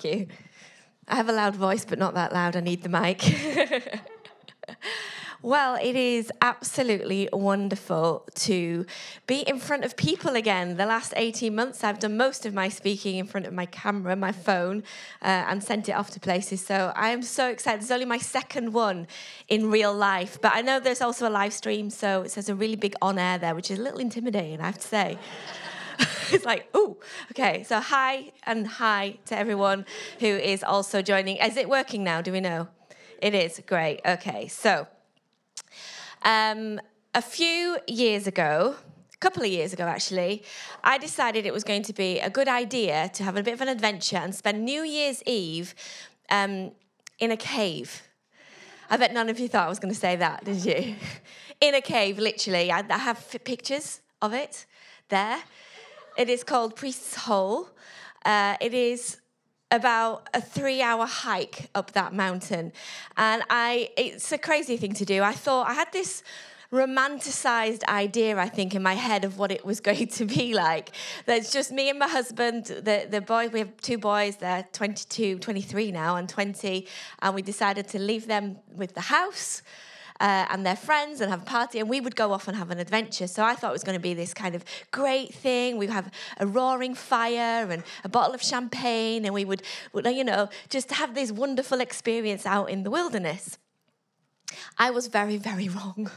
Thank you. I have a loud voice, but not that loud. I need the mic. well, it is absolutely wonderful to be in front of people again. The last 18 months, I've done most of my speaking in front of my camera, my phone, uh, and sent it off to places. So I am so excited. It's only my second one in real life, but I know there's also a live stream, so it says a really big on air there, which is a little intimidating, I have to say. it's like, oh, okay. So hi and hi to everyone who is also joining. Is it working now? Do we know? It is great. Okay, so um, a few years ago, a couple of years ago actually, I decided it was going to be a good idea to have a bit of an adventure and spend New Year's Eve um, in a cave. I bet none of you thought I was going to say that, did you? in a cave, literally. I, I have pictures of it there. It is called Priest's Hole. Uh, it is about a three hour hike up that mountain. And I it's a crazy thing to do. I thought I had this romanticized idea, I think, in my head of what it was going to be like. There's just me and my husband, the, the boy, we have two boys, they're 22, 23 now, and 20, and we decided to leave them with the house uh, and their friends and have a party, and we would go off and have an adventure. So I thought it was going to be this kind of great thing. We'd have a roaring fire and a bottle of champagne, and we would, you know, just have this wonderful experience out in the wilderness. I was very, very wrong.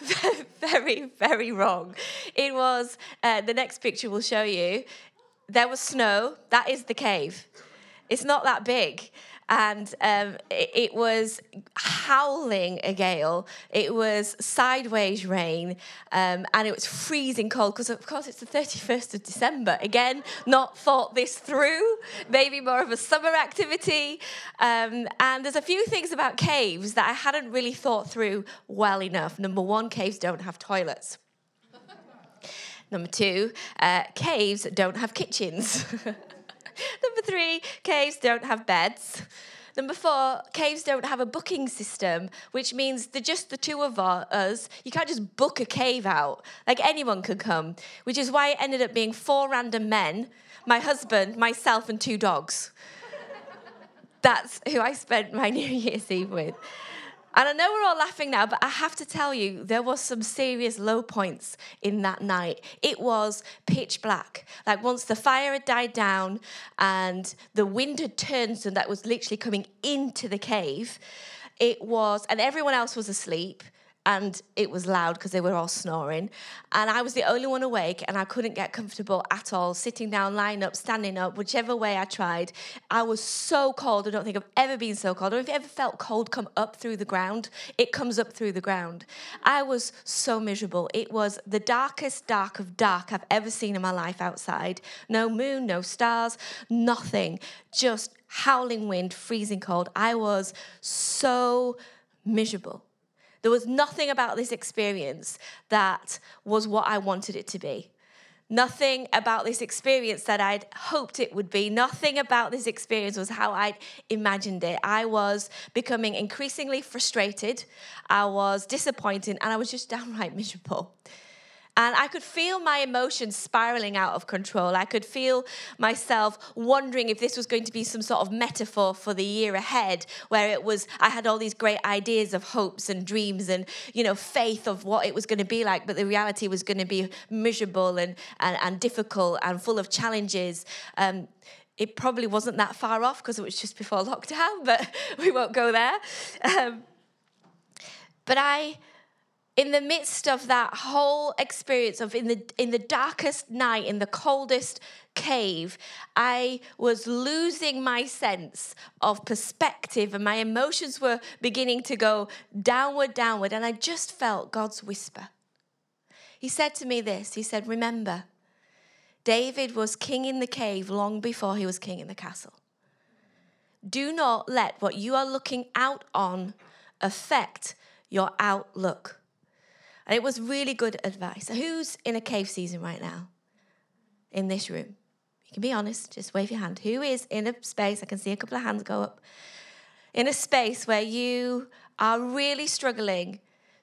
very, very wrong. It was, uh, the next picture will show you, there was snow. That is the cave. It's not that big and um, it, it, was howling a gale. It was sideways rain, um, and it was freezing cold because, of course, it's the 31st of December. Again, not thought this through, maybe more of a summer activity. Um, and there's a few things about caves that I hadn't really thought through well enough. Number one, caves don't have toilets. Number two, uh, caves don't have kitchens. Number three, caves don't have beds. Number four, caves don't have a booking system, which means they're just the two of us. You can't just book a cave out. Like anyone can come, which is why it ended up being four random men, my husband, myself, and two dogs. That's who I spent my New Year's Eve with. And I know we're all laughing now, but I have to tell you, there was some serious low points in that night. It was pitch black. Like once the fire had died down and the wind had turned, so that was literally coming into the cave. It was, and everyone else was asleep and it was loud because they were all snoring. And I was the only one awake, and I couldn't get comfortable at all, sitting down, lying up, standing up, whichever way I tried. I was so cold. I don't think I've ever been so cold. Or if you ever felt cold come up through the ground, it comes up through the ground. I was so miserable. It was the darkest dark of dark I've ever seen in my life outside. No moon, no stars, nothing. Just howling wind, freezing cold. I was so miserable. There was nothing about this experience that was what I wanted it to be. Nothing about this experience that I'd hoped it would be. Nothing about this experience was how I'd imagined it. I was becoming increasingly frustrated. I was disappointed and I was just downright miserable. And I could feel my emotions spiraling out of control. I could feel myself wondering if this was going to be some sort of metaphor for the year ahead, where it was, I had all these great ideas of hopes and dreams and, you know, faith of what it was going to be like, but the reality was going to be miserable and, and, and difficult and full of challenges. Um, it probably wasn't that far off because it was just before lockdown, but we won't go there. Um, but I in the midst of that whole experience of in the in the darkest night in the coldest cave i was losing my sense of perspective and my emotions were beginning to go downward downward and i just felt god's whisper. He said to me this he said remember david was king in the cave long before he was king in the castle. Do not let what you are looking out on affect your outlook and it was really good advice. So who's in a cave season right now in this room? You can be honest, just wave your hand. Who is in a space? I can see a couple of hands go up. In a space where you are really struggling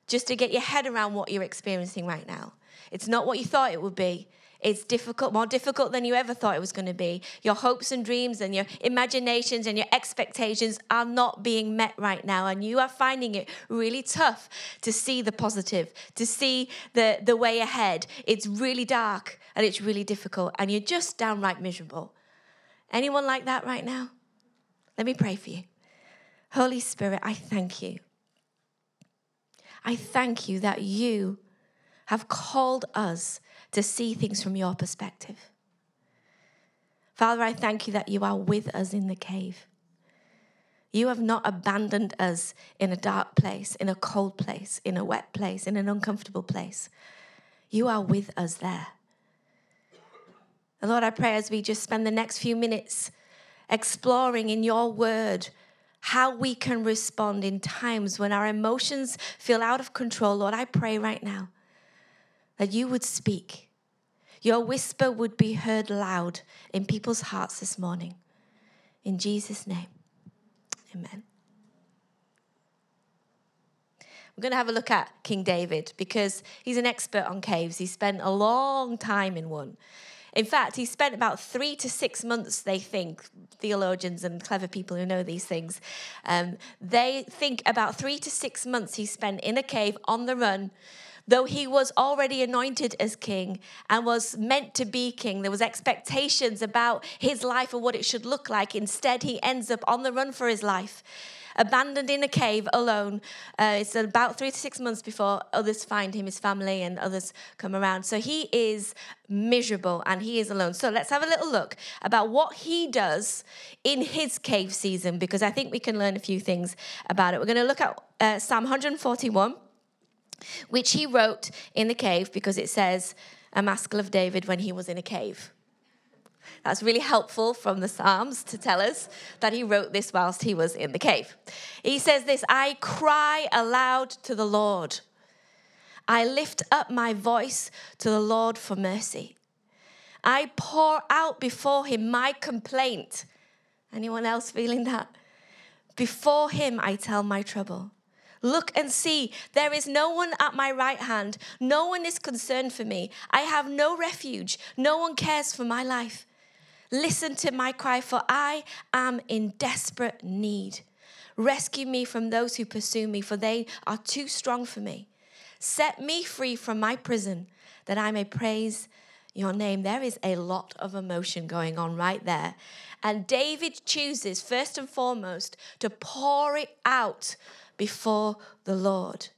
just to get your head around what you're experiencing right now. It's not what you thought it would be, It's difficult, more difficult than you ever thought it was going to be. Your hopes and dreams and your imaginations and your expectations are not being met right now. And you are finding it really tough to see the positive, to see the, the way ahead. It's really dark and it's really difficult. And you're just downright miserable. Anyone like that right now? Let me pray for you. Holy Spirit, I thank you. I thank you that you have called us to see things from your perspective. Father, I thank you that you are with us in the cave. You have not abandoned us in a dark place, in a cold place, in a wet place, in an uncomfortable place. You are with us there. And Lord, I pray as we just spend the next few minutes exploring in your word how we can respond in times when our emotions feel out of control, Lord, I pray right now that you would speak. Your whisper would be heard loud in people's hearts this morning. In Jesus' name, amen. We're going to have a look at King David because he's an expert on caves. He spent a long time in one. In fact, he spent about three to six months, they think, theologians and clever people who know these things, um, they think about three to six months he spent in a cave on the run though he was already anointed as king and was meant to be king there was expectations about his life and what it should look like instead he ends up on the run for his life abandoned in a cave alone. Uh, it's about three to six months before others find him, his family, and others come around. So he is miserable and he is alone. So let's have a little look about what he does in his cave season because I think we can learn a few things about it. We're going to look at uh, Psalm 141, which he wrote in the cave because it says, a maskil of David when he was in a cave. That's really helpful from the Psalms to tell us that he wrote this whilst he was in the cave. He says this I cry aloud to the Lord. I lift up my voice to the Lord for mercy. I pour out before him my complaint. Anyone else feeling that? Before him I tell my trouble. Look and see, there is no one at my right hand. No one is concerned for me. I have no refuge. No one cares for my life. Listen to my cry, for I am in desperate need. Rescue me from those who pursue me, for they are too strong for me. Set me free from my prison, that I may praise your name. There is a lot of emotion going on right there. And David chooses, first and foremost, to pour it out before the Lord.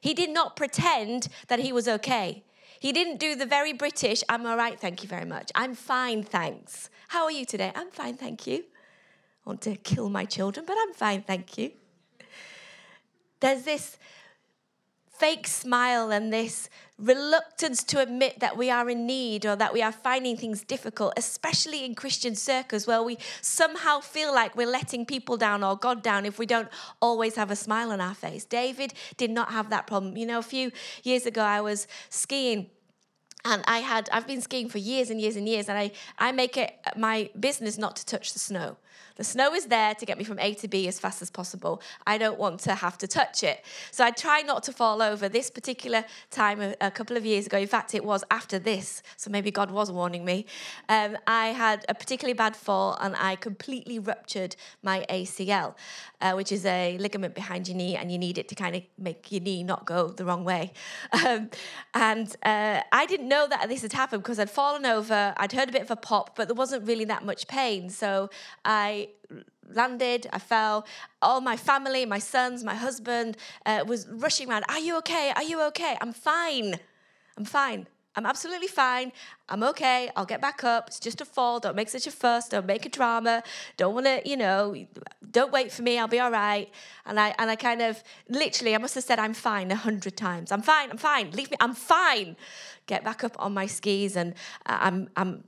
He did not pretend that he was okay. He didn't do the very British, I'm all right, thank you very much. I'm fine, thanks. How are you today? I'm fine, thank you. I want to kill my children, but I'm fine, thank you. There's this fake smile and this reluctance to admit that we are in need or that we are finding things difficult, especially in Christian circles where we somehow feel like we're letting people down or God down if we don't always have a smile on our face. David did not have that problem. You know, a few years ago, I was skiing and I had I've been skiing for years and years and years, and I I make it my business not to touch the snow. The snow is there to get me from A to B as fast as possible. I don't want to have to touch it. So I try not to fall over. This particular time, a, a couple of years ago, in fact, it was after this, so maybe God was warning me. Um, I had a particularly bad fall and I completely ruptured my ACL, uh, which is a ligament behind your knee, and you need it to kind of make your knee not go the wrong way. Um, and uh, I didn't know that this had happened because I'd fallen over, I'd heard a bit of a pop, but there wasn't really that much pain. So I landed, I fell. All my family, my sons, my husband uh, was rushing around. Are you okay? Are you okay? I'm fine. I'm fine. I'm absolutely fine. I'm okay. I'll get back up. It's just a fall. Don't make such a fuss. Don't make a drama. Don't want to, you know, don't wait for me. I'll be all right. And I and I kind of literally, I must have said I'm fine a hundred times. I'm fine. I'm fine. Leave me. I'm fine. Get back up on my skis and uh, I'm I'm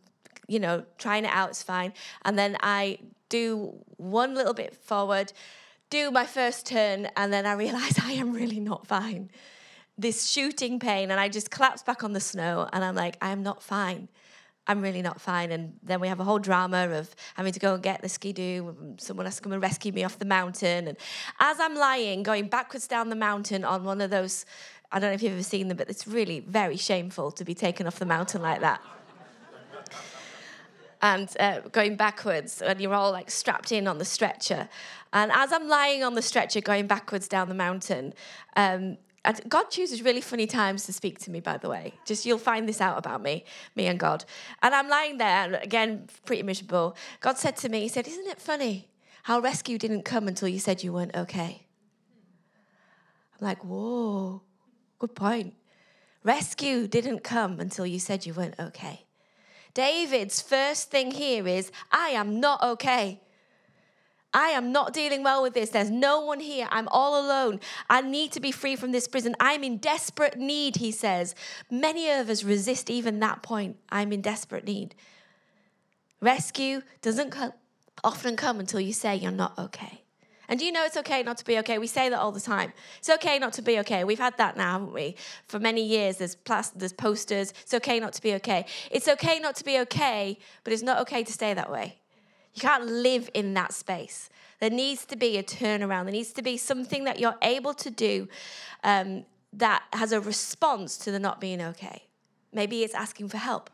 you know, trying it out, it's fine. And then I do one little bit forward, do my first turn, and then I realize I am really not fine. This shooting pain, and I just collapse back on the snow, and I'm like, I am not fine. I'm really not fine. And then we have a whole drama of having to go and get the skidoo. Someone has to come and rescue me off the mountain. And as I'm lying, going backwards down the mountain on one of those, I don't know if you've ever seen them, but it's really very shameful to be taken off the mountain like that. and uh, going backwards, and you're all like strapped in on the stretcher. And as I'm lying on the stretcher going backwards down the mountain, um, God chooses really funny times to speak to me, by the way. Just you'll find this out about me, me and God. And I'm lying there, again, pretty miserable. God said to me, He said, Isn't it funny how rescue didn't come until you said you weren't okay? I'm like, Whoa, good point. Rescue didn't come until you said you weren't okay. David's first thing here is, I am not okay. I am not dealing well with this. There's no one here. I'm all alone. I need to be free from this prison. I'm in desperate need, he says. Many of us resist even that point. I'm in desperate need. Rescue doesn't come, often come until you say you're not okay. And do you know it's okay not to be okay? We say that all the time. It's okay not to be okay. We've had that now, haven't we? For many years, there's, plas- there's posters. It's okay not to be okay. It's okay not to be okay, but it's not okay to stay that way. You can't live in that space. There needs to be a turnaround. There needs to be something that you're able to do um, that has a response to the not being okay. Maybe it's asking for help.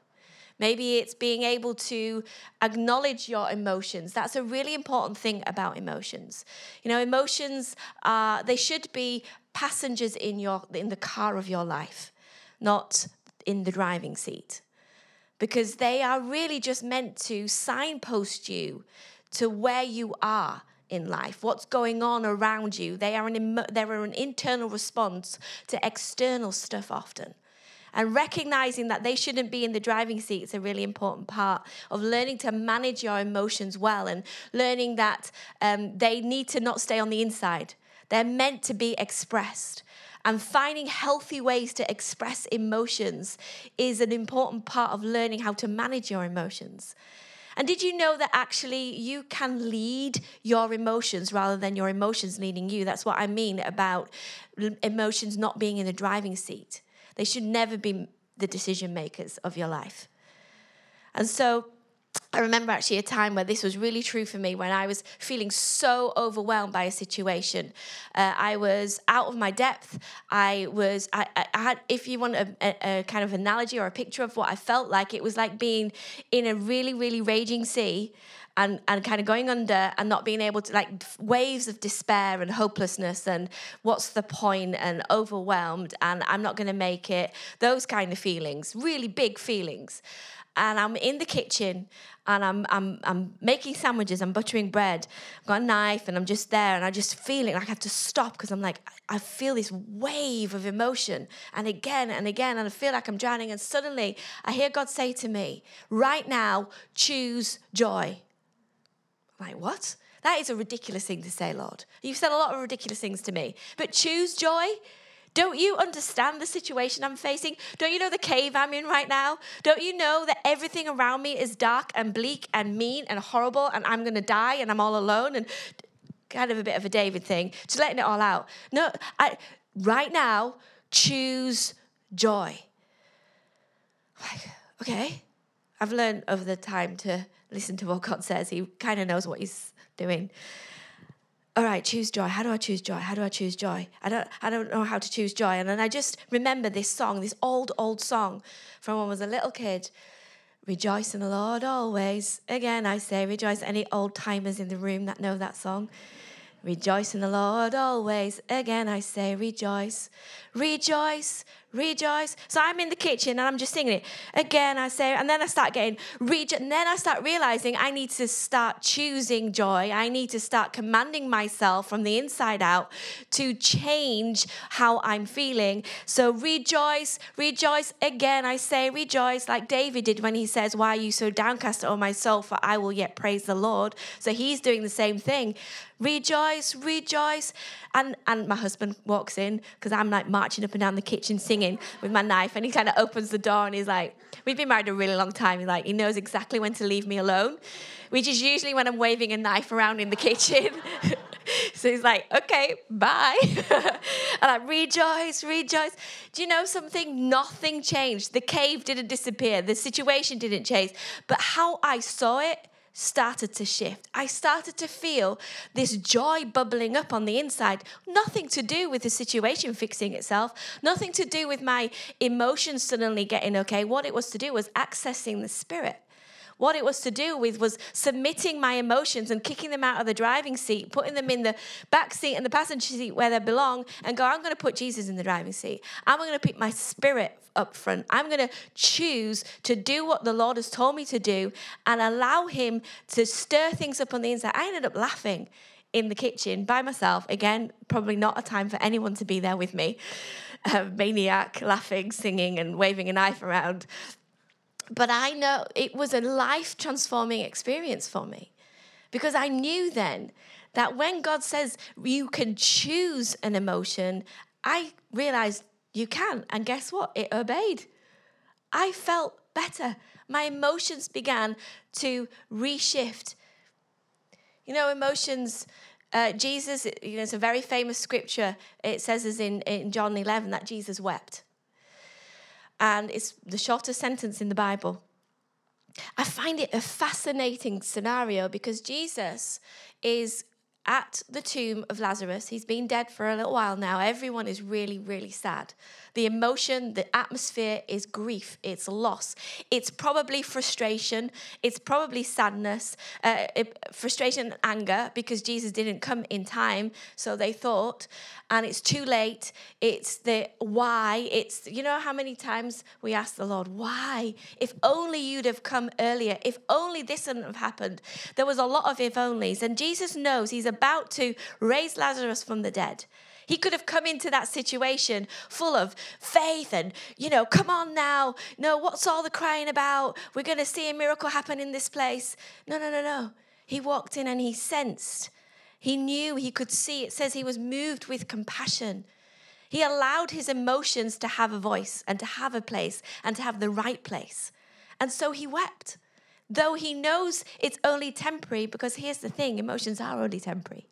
Maybe it's being able to acknowledge your emotions. That's a really important thing about emotions. You know, emotions are they should be passengers in your in the car of your life, not in the driving seat because they are really just meant to signpost you to where you are in life, what's going on around you. They are an, they are an internal response to external stuff often. And recognizing that they shouldn't be in the driving seat is a really important part of learning to manage your emotions well and learning that um, they need to not stay on the inside. They're meant to be expressed. And finding healthy ways to express emotions is an important part of learning how to manage your emotions. And did you know that actually you can lead your emotions rather than your emotions leading you? That's what I mean about emotions not being in the driving seat. They should never be the decision makers of your life. And so I remember actually a time where this was really true for me when I was feeling so overwhelmed by a situation. Uh, I was out of my depth. I was, I, I had, if you want a, a, a, kind of analogy or a picture of what I felt like, it was like being in a really, really raging sea and, and kind of going under and not being able to, like waves of despair and hopelessness and what's the point and overwhelmed and I'm not going to make it, those kind of feelings, really big feelings and I'm in the kitchen and I'm, I'm, I'm making sandwiches, I'm buttering bread, I've got a knife and I'm just there and I just feel it like I have to stop because I'm like, I feel this wave of emotion and again and again and I feel like I'm drowning and suddenly I hear God say to me, right now, choose joy. I'm like, what? That is a ridiculous thing to say, Lord. You've said a lot of ridiculous things to me, but choose joy? Don't you understand the situation I'm facing? Don't you know the cave I'm in right now? Don't you know that everything around me is dark and bleak and mean and horrible and I'm going to die and I'm all alone and kind of a bit of a David thing, just letting it all out. No, I right now choose joy. Like, okay. I've learned over the time to listen to what God says. He kind of knows what he's doing all right, choose joy. How do I choose joy? How do I choose joy? I don't, I don't know how to choose joy. And then I just remember this song, this old, old song from when I was a little kid. Rejoice in the Lord always. Again, I say rejoice. Any old timers in the room that know that song? Rejoice in the Lord always. Again, I say rejoice. Rejoice, rejoice. So I'm in the kitchen and I'm just singing it. Again, I say, and then I start getting, rejo- and then I start realizing I need to start choosing joy. I need to start commanding myself from the inside out to change how I'm feeling. So rejoice, rejoice. Again, I say rejoice, like David did when he says, Why are you so downcast, O my soul? For I will yet praise the Lord. So he's doing the same thing. Rejoice, rejoice. And, and my husband walks in because I'm like marching up and down the kitchen singing with my knife. And he kind of opens the door and he's like, We've been married a really long time. He's like, He knows exactly when to leave me alone, which is usually when I'm waving a knife around in the kitchen. so he's like, Okay, bye. and I rejoice, rejoice. Do you know something? Nothing changed. The cave didn't disappear, the situation didn't change. But how I saw it, started to shift. I started to feel this joy bubbling up on the inside. Nothing to do with the situation fixing itself, nothing to do with my emotions suddenly getting okay. What it was to do was accessing the spirit. What it was to do with was submitting my emotions and kicking them out of the driving seat, putting them in the back seat and the passenger seat where they belong, and go, I'm going to put Jesus in the driving seat. I'm going to pick my spirit up front. I'm going to choose to do what the Lord has told me to do and allow Him to stir things up on the inside. I ended up laughing in the kitchen by myself. Again, probably not a time for anyone to be there with me. A maniac, laughing, singing, and waving a knife around. But I know it was a life transforming experience for me because I knew then that when God says you can choose an emotion, I realized you can. And guess what? It obeyed. I felt better. My emotions began to reshift. You know, emotions. Uh, Jesus, you know, it's a very famous scripture. It says as in, in John 11 that Jesus wept and it's the shortest sentence in the Bible. I find it a fascinating scenario because Jesus is at the tomb of Lazarus. He's been dead for a little while now. Everyone is really, really sad. The emotion, the atmosphere is grief, it's loss, it's probably frustration, it's probably sadness, uh, frustration and anger because Jesus didn't come in time, so they thought, and it's too late. It's the why. It's, you know, how many times we ask the Lord, why? If only you'd have come earlier, if only this hadn't have happened. There was a lot of if onlys, and Jesus knows he's about to raise Lazarus from the dead. He could have come into that situation full of faith and, you know, come on now. No, what's all the crying about? We're going to see a miracle happen in this place. No, no, no, no. He walked in and he sensed. He knew, he could see. It says he was moved with compassion. He allowed his emotions to have a voice and to have a place and to have the right place. And so he wept. Though he knows it's only temporary, because here's the thing emotions are only temporary.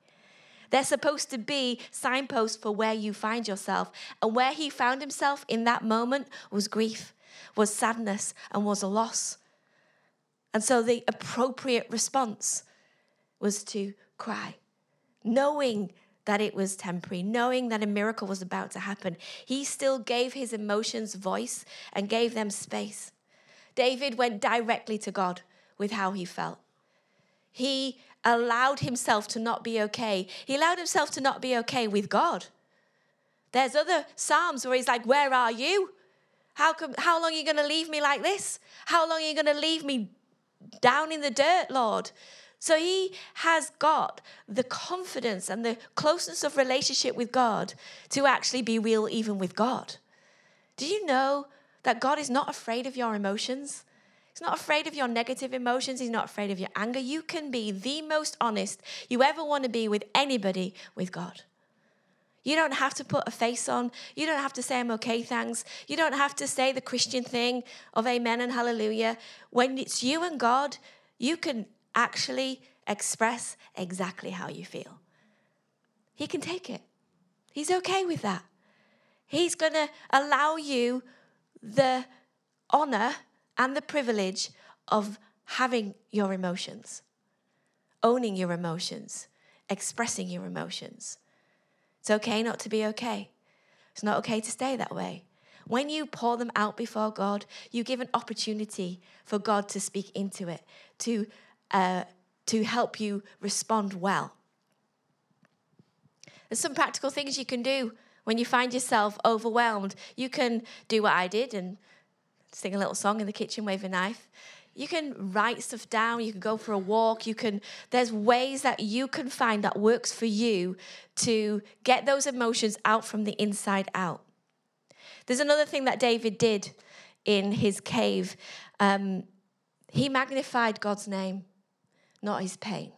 They're supposed to be signposts for where you find yourself. And where he found himself in that moment was grief, was sadness, and was a loss. And so the appropriate response was to cry, knowing that it was temporary, knowing that a miracle was about to happen. He still gave his emotions voice and gave them space. David went directly to God with how he felt. He allowed himself to not be okay. He allowed himself to not be okay with God. There's other Psalms where he's like, Where are you? How, come, how long are you going to leave me like this? How long are you going to leave me down in the dirt, Lord? So he has got the confidence and the closeness of relationship with God to actually be real even with God. Do you know that God is not afraid of your emotions? He's not afraid of your negative emotions. He's not afraid of your anger. You can be the most honest you ever want to be with anybody with God. You don't have to put a face on. You don't have to say, I'm okay, thanks. You don't have to say the Christian thing of amen and hallelujah. When it's you and God, you can actually express exactly how you feel. He can take it. He's okay with that. He's going to allow you the honor and the privilege of having your emotions, owning your emotions, expressing your emotions. It's okay not to be okay. It's not okay to stay that way. When you pour them out before God, you give an opportunity for God to speak into it, to, uh, to help you respond well. There's some practical things you can do when you find yourself overwhelmed. You can do what I did and sing a little song in the kitchen, wave a knife. You can write stuff down, you can go for a walk, you can there's ways that you can find that works for you to get those emotions out from the inside out. There's another thing that David did in his cave. Um, he magnified God's name, not his pain.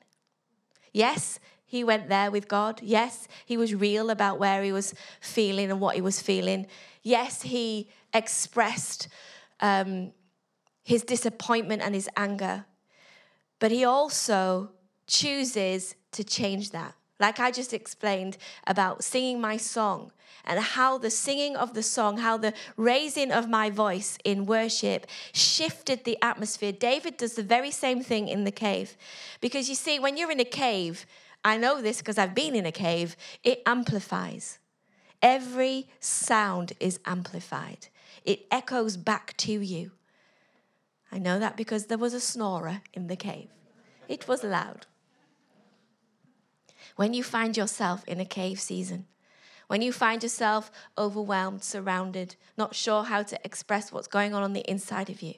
Yes, he went there with God. Yes, he was real about where he was feeling and what he was feeling. Yes, he expressed um, his disappointment and his anger. But he also chooses to change that. Like I just explained about singing my song and how the singing of the song, how the raising of my voice in worship shifted the atmosphere. David does the very same thing in the cave. Because you see, when you're in a cave, I know this because I've been in a cave, it amplifies. Every sound is amplified it echoes back to you. I know that because there was a snorer in the cave. It was loud. When you find yourself in a cave season, when you find yourself overwhelmed, surrounded, not sure how to express what's going on on the inside of you,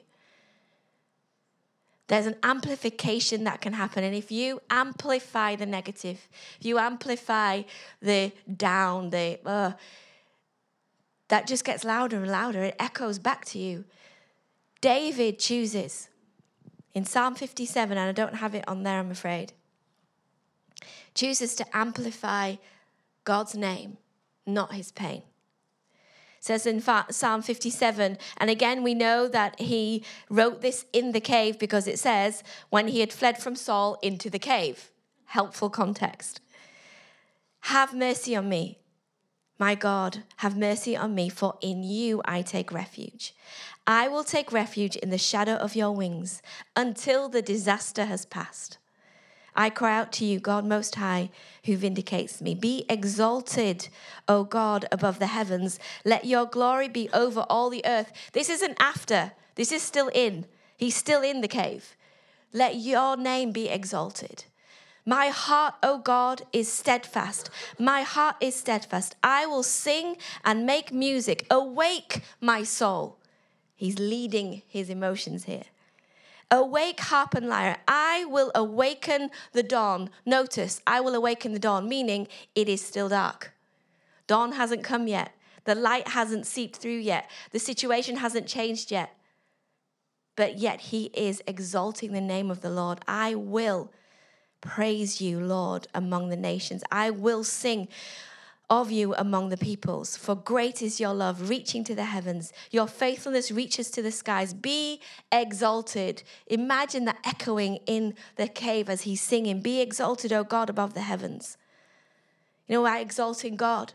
there's an amplification that can happen. And if you amplify the negative, if you amplify the down, the uh, that just gets louder and louder. It echoes back to you. David chooses in Psalm 57, and I don't have it on there, I'm afraid, chooses to amplify God's name, not his pain says in Psalm 57. And again, we know that he wrote this in the cave because it says, when he had fled from Saul into the cave. Helpful context. Have mercy on me, my God, have mercy on me, for in you I take refuge. I will take refuge in the shadow of your wings until the disaster has passed. I cry out to you, God Most High, who vindicates me. Be exalted, O God, above the heavens. Let your glory be over all the earth. This isn't after, this is still in. He's still in the cave. Let your name be exalted. My heart, O God, is steadfast. My heart is steadfast. I will sing and make music. Awake, my soul. He's leading his emotions here. Awake, harp and lyre. I will awaken the dawn. Notice, I will awaken the dawn, meaning it is still dark. Dawn hasn't come yet. The light hasn't seeped through yet. The situation hasn't changed yet. But yet he is exalting the name of the Lord. I will praise you, Lord, among the nations. I will sing of you among the peoples. For great is your love, reaching to the heavens. Your faithfulness reaches to the skies. Be exalted. Imagine that echoing in the cave as he's singing. Be exalted, O God, above the heavens. You know, by exalting God,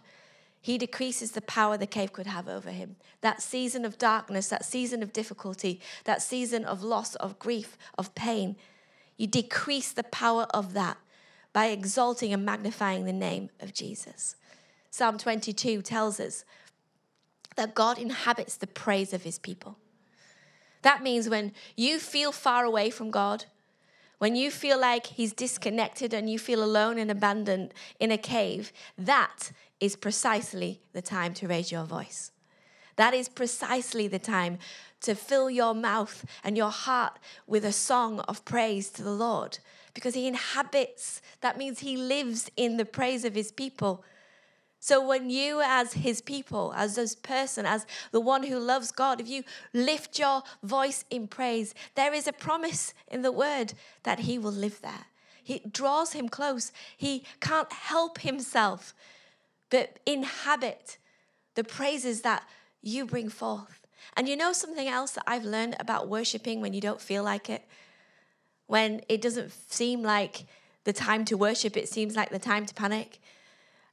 he decreases the power the cave could have over him. That season of darkness, that season of difficulty, that season of loss, of grief, of pain, you decrease the power of that by exalting and magnifying the name of Jesus. Psalm 22 tells us that God inhabits the praise of his people. That means when you feel far away from God, when you feel like he's disconnected and you feel alone and abandoned in a cave, that is precisely the time to raise your voice. That is precisely the time to fill your mouth and your heart with a song of praise to the Lord because he inhabits, that means he lives in the praise of his people. So when you, as his people, as this person, as the one who loves God, if you lift your voice in praise, there is a promise in the word that he will live there. He draws him close. He can't help himself but inhabit the praises that you bring forth. And you know something else that I've learned about worshiping when you don't feel like it? When it doesn't seem like the time to worship, it seems like the time to panic.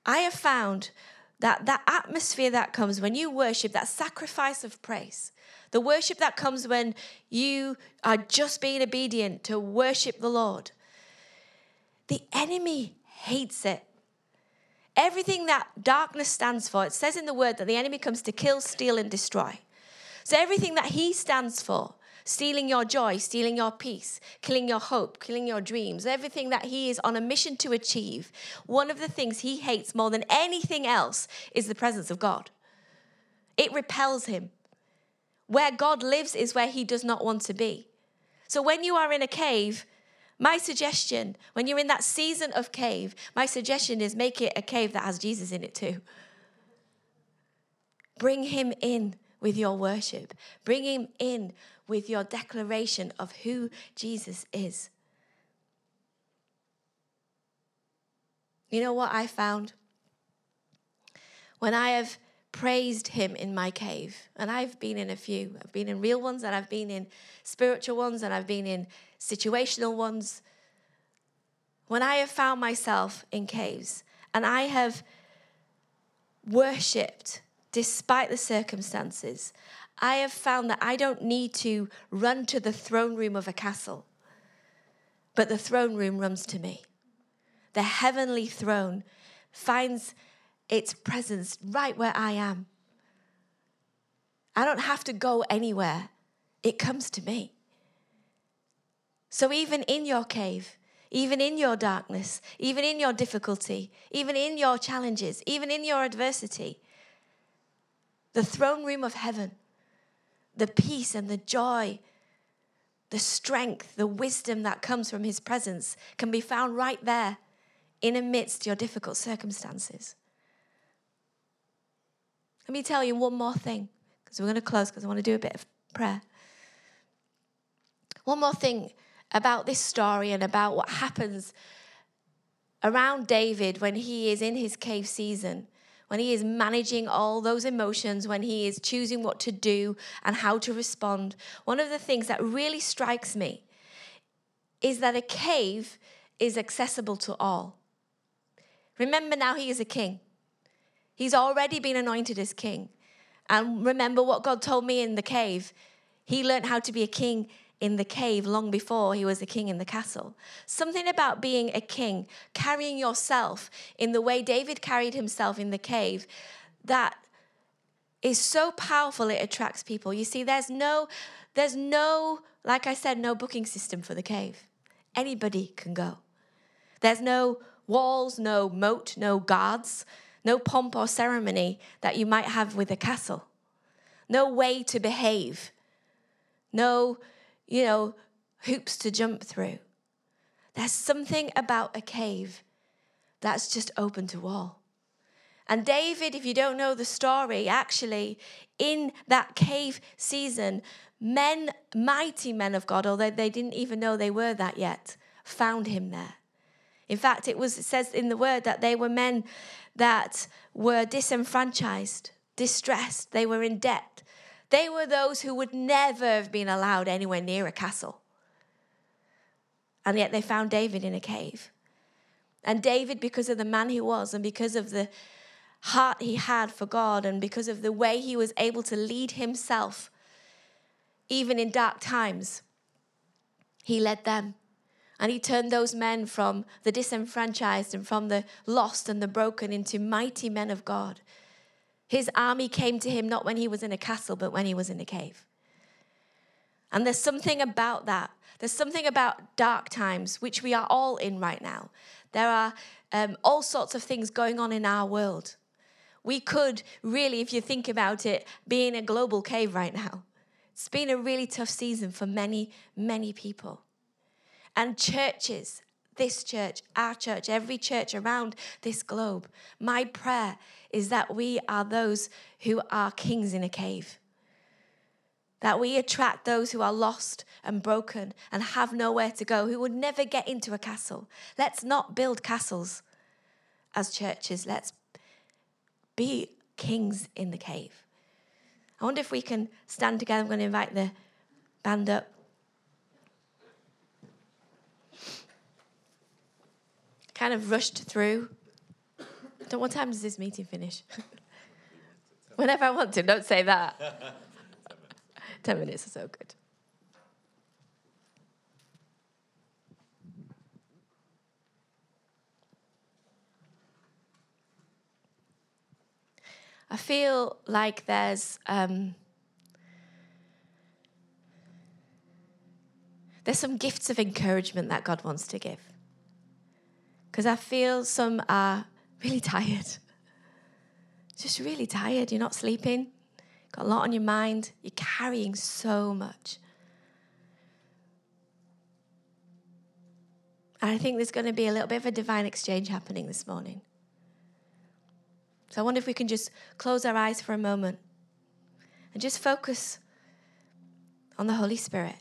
I have found that that atmosphere that comes when you worship, that sacrifice of praise, the worship that comes when you are just being obedient to worship the Lord, the enemy hates it. Everything that darkness stands for, it says in the word that the enemy comes to kill, steal, and destroy. So everything that he stands for, stealing your joy, stealing your peace, killing your hope, killing your dreams, everything that he is on a mission to achieve, one of the things he hates more than anything else is the presence of God. It repels him. Where God lives is where he does not want to be. So when you are in a cave, my suggestion, when you're in that season of cave, my suggestion is make it a cave that has Jesus in it too. Bring him in with your worship. Bring him in with your declaration of who Jesus is. You know what I found? When I have praised him in my cave, and I've been in a few, I've been in real ones, and I've been in spiritual ones, and I've been in situational ones. When I have found myself in caves and I have worshipped despite the circumstances, I have found that I don't need to run to the throne room of a castle, but the throne room runs to me. The heavenly throne finds its presence right where I am. I don't have to go anywhere, it comes to me. So even in your cave, even in your darkness, even in your difficulty, even in your challenges, even in your adversity, the throne room of heaven, the peace and the joy, the strength, the wisdom that comes from his presence can be found right there in amidst your difficult circumstances. Let me tell you one more thing, because we're going to close because I want to do a bit of prayer. One more thing about this story and about what happens around David when he is in his cave season, when he is managing all those emotions, when he is choosing what to do and how to respond. One of the things that really strikes me is that a cave is accessible to all. Remember now, he is a king. He's already been anointed as king. And remember what God told me in the cave. He learned how to be a king in the cave long before he was a king in the castle. Something about being a king, carrying yourself in the way David carried himself in the cave, that is so powerful it attracts people. You see, there's no, there's no, like I said, no booking system for the cave. Anybody can go. There's no walls, no moat, no guards, no pomp or ceremony that you might have with a castle. No way to behave. No you know, hoops to jump through. There's something about a cave that's just open to all. And David, if you don't know the story, actually, in that cave season, men, mighty men of God, although they didn't even know they were that yet, found him there. In fact, it was it says in the word that they were men that were disenfranchised, distressed, they were in debt, they were those who would never have been allowed anywhere near a castle. And yet they found David in a cave. And David, because of the man he was and because of the heart he had for God and because of the way he was able to lead himself, even in dark times, he led them. And he turned those men from the disenfranchised and from the lost and the broken into mighty men of God his army came to him not when he was in a castle, but when he was in a cave. And there's something about that. There's something about dark times, which we are all in right now. There are um, all sorts of things going on in our world. We could really, if you think about it, be in a global cave right now. It's been a really tough season for many, many people. And churches, this church, our church, every church around this globe, my prayer is that we are those who are kings in a cave. That we attract those who are lost and broken and have nowhere to go, who would never get into a castle. Let's not build castles as churches. Let's be kings in the cave. I wonder if we can stand together. I'm going to invite the band up. Kind of rushed through don't, what time does this meeting finish? Whenever I want to, don't say that. 10 minutes is so good. I feel like there's um, there's some gifts of encouragement that God wants to give. Because I feel some are really tired. Just really tired. You're not sleeping. Got a lot on your mind. You're carrying so much. And I think there's going to be a little bit of a divine exchange happening this morning. So I wonder if we can just close our eyes for a moment and just focus on the Holy Spirit.